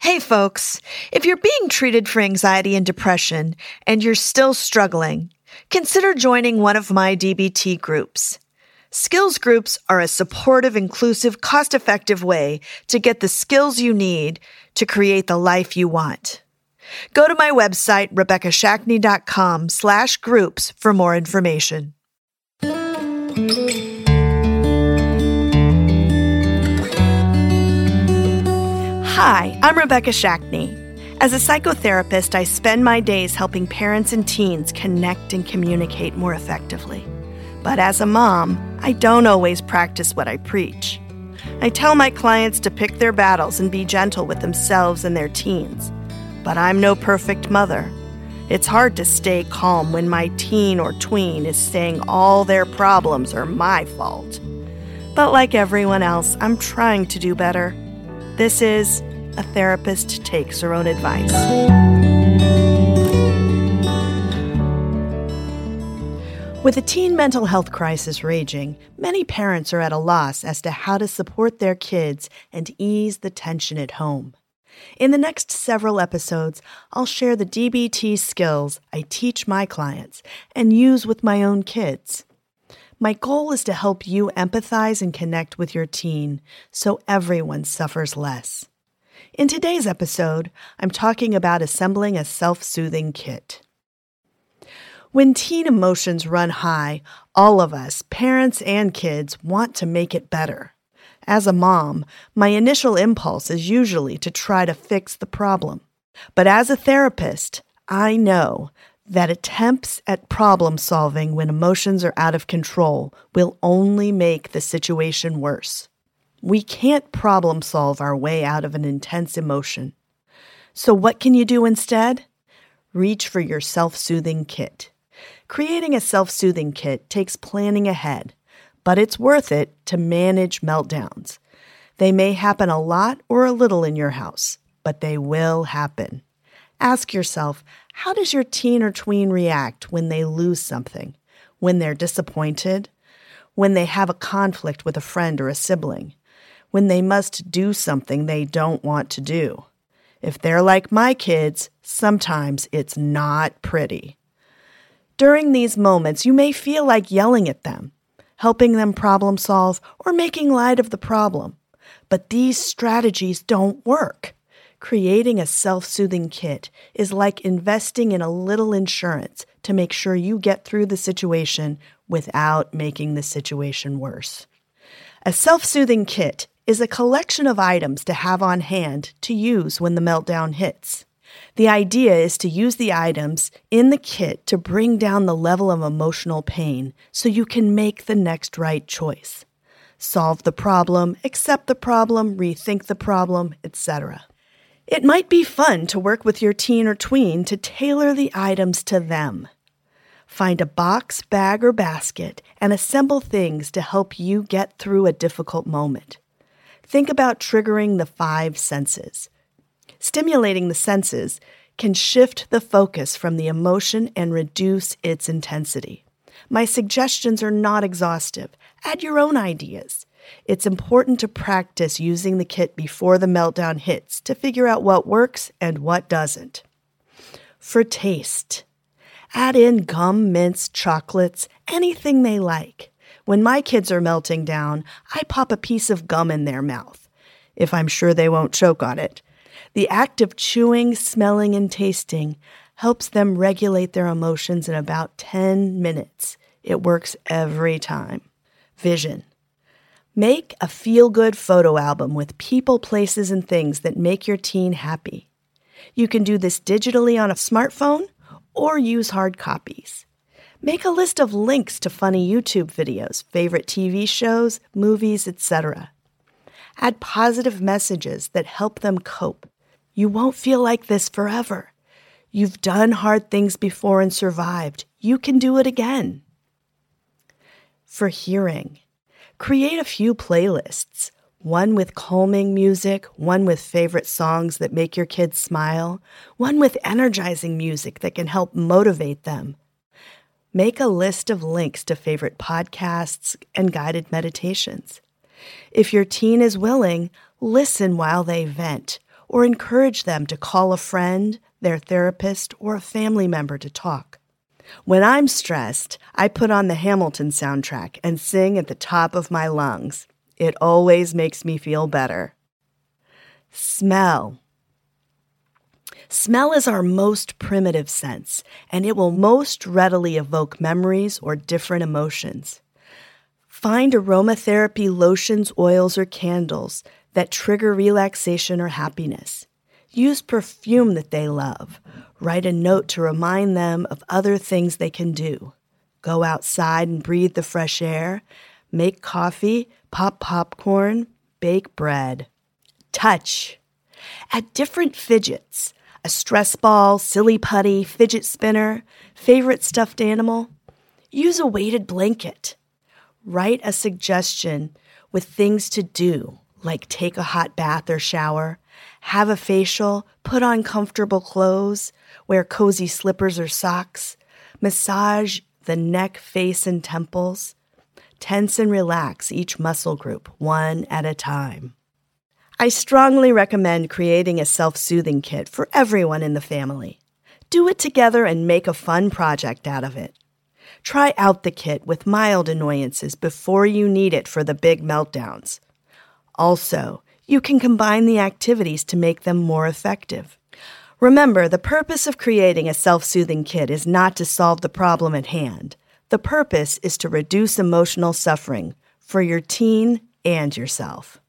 Hey folks, if you're being treated for anxiety and depression and you're still struggling, consider joining one of my DBT groups. Skills groups are a supportive, inclusive, cost effective way to get the skills you need to create the life you want. Go to my website, RebekahShackney.com slash groups for more information. Hi, I'm Rebekah Shackney. As a psychotherapist, I spend my days helping parents and teens connect and communicate more effectively. But as a mom, I don't always practice what I preach. I tell my clients to pick their battles and be gentle with themselves and their teens. But I'm no perfect mother. It's hard to stay calm when my teen or tween is saying all their problems are my fault. But like everyone else, I'm trying to do better. This is A Therapist Takes Her Own Advice. With a teen mental health crisis raging, many parents are at a loss as to how to support their kids and ease the tension at home. In the next several episodes, I'll share the DBT skills I teach my clients and use with my own kids. My goal is to help you empathize and connect with your teen so everyone suffers less. In today's episode, I'm talking about assembling a self soothing kit. When teen emotions run high, all of us, parents and kids, want to make it better. As a mom, my initial impulse is usually to try to fix the problem. But as a therapist, I know that attempts at problem solving when emotions are out of control will only make the situation worse. We can't problem solve our way out of an intense emotion. So, what can you do instead? Reach for your self soothing kit. Creating a self soothing kit takes planning ahead, but it's worth it to manage meltdowns. They may happen a lot or a little in your house, but they will happen. Ask yourself how does your teen or tween react when they lose something? When they're disappointed? When they have a conflict with a friend or a sibling? When they must do something they don't want to do? If they're like my kids, sometimes it's not pretty. During these moments, you may feel like yelling at them, helping them problem solve, or making light of the problem. But these strategies don't work. Creating a self soothing kit is like investing in a little insurance to make sure you get through the situation without making the situation worse. A self soothing kit is a collection of items to have on hand to use when the meltdown hits. The idea is to use the items in the kit to bring down the level of emotional pain so you can make the next right choice. Solve the problem, accept the problem, rethink the problem, etc. It might be fun to work with your teen or tween to tailor the items to them. Find a box, bag, or basket and assemble things to help you get through a difficult moment. Think about triggering the five senses Stimulating the senses can shift the focus from the emotion and reduce its intensity. My suggestions are not exhaustive. Add your own ideas. It's important to practice using the kit before the meltdown hits to figure out what works and what doesn't. For taste, add in gum, mints, chocolates, anything they like. When my kids are melting down, I pop a piece of gum in their mouth, if I'm sure they won't choke on it. The act of chewing, smelling, and tasting helps them regulate their emotions in about 10 minutes. It works every time. Vision. Make a feel good photo album with people, places, and things that make your teen happy. You can do this digitally on a smartphone or use hard copies. Make a list of links to funny YouTube videos, favorite TV shows, movies, etc. Add positive messages that help them cope. You won't feel like this forever. You've done hard things before and survived. You can do it again. For hearing, create a few playlists one with calming music, one with favorite songs that make your kids smile, one with energizing music that can help motivate them. Make a list of links to favorite podcasts and guided meditations. If your teen is willing, listen while they vent or encourage them to call a friend, their therapist, or a family member to talk. When I'm stressed, I put on the Hamilton soundtrack and sing at the top of my lungs. It always makes me feel better. Smell. Smell is our most primitive sense, and it will most readily evoke memories or different emotions. Find aromatherapy lotions, oils, or candles that trigger relaxation or happiness. Use perfume that they love. Write a note to remind them of other things they can do. Go outside and breathe the fresh air. Make coffee, pop popcorn, bake bread. Touch. At different fidgets a stress ball, silly putty, fidget spinner, favorite stuffed animal. Use a weighted blanket. Write a suggestion with things to do, like take a hot bath or shower, have a facial, put on comfortable clothes, wear cozy slippers or socks, massage the neck, face, and temples. Tense and relax each muscle group one at a time. I strongly recommend creating a self soothing kit for everyone in the family. Do it together and make a fun project out of it. Try out the kit with mild annoyances before you need it for the big meltdowns. Also, you can combine the activities to make them more effective. Remember, the purpose of creating a self soothing kit is not to solve the problem at hand. The purpose is to reduce emotional suffering for your teen and yourself.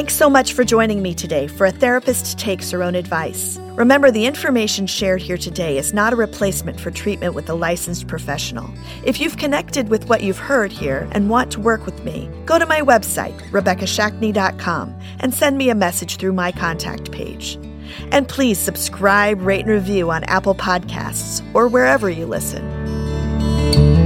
Thanks so much for joining me today for A Therapist Takes Her Own Advice. Remember, the information shared here today is not a replacement for treatment with a licensed professional. If you've connected with what you've heard here and want to work with me, go to my website, RebekahShackney.com, and send me a message through my contact page. And please subscribe, rate, and review on Apple Podcasts or wherever you listen.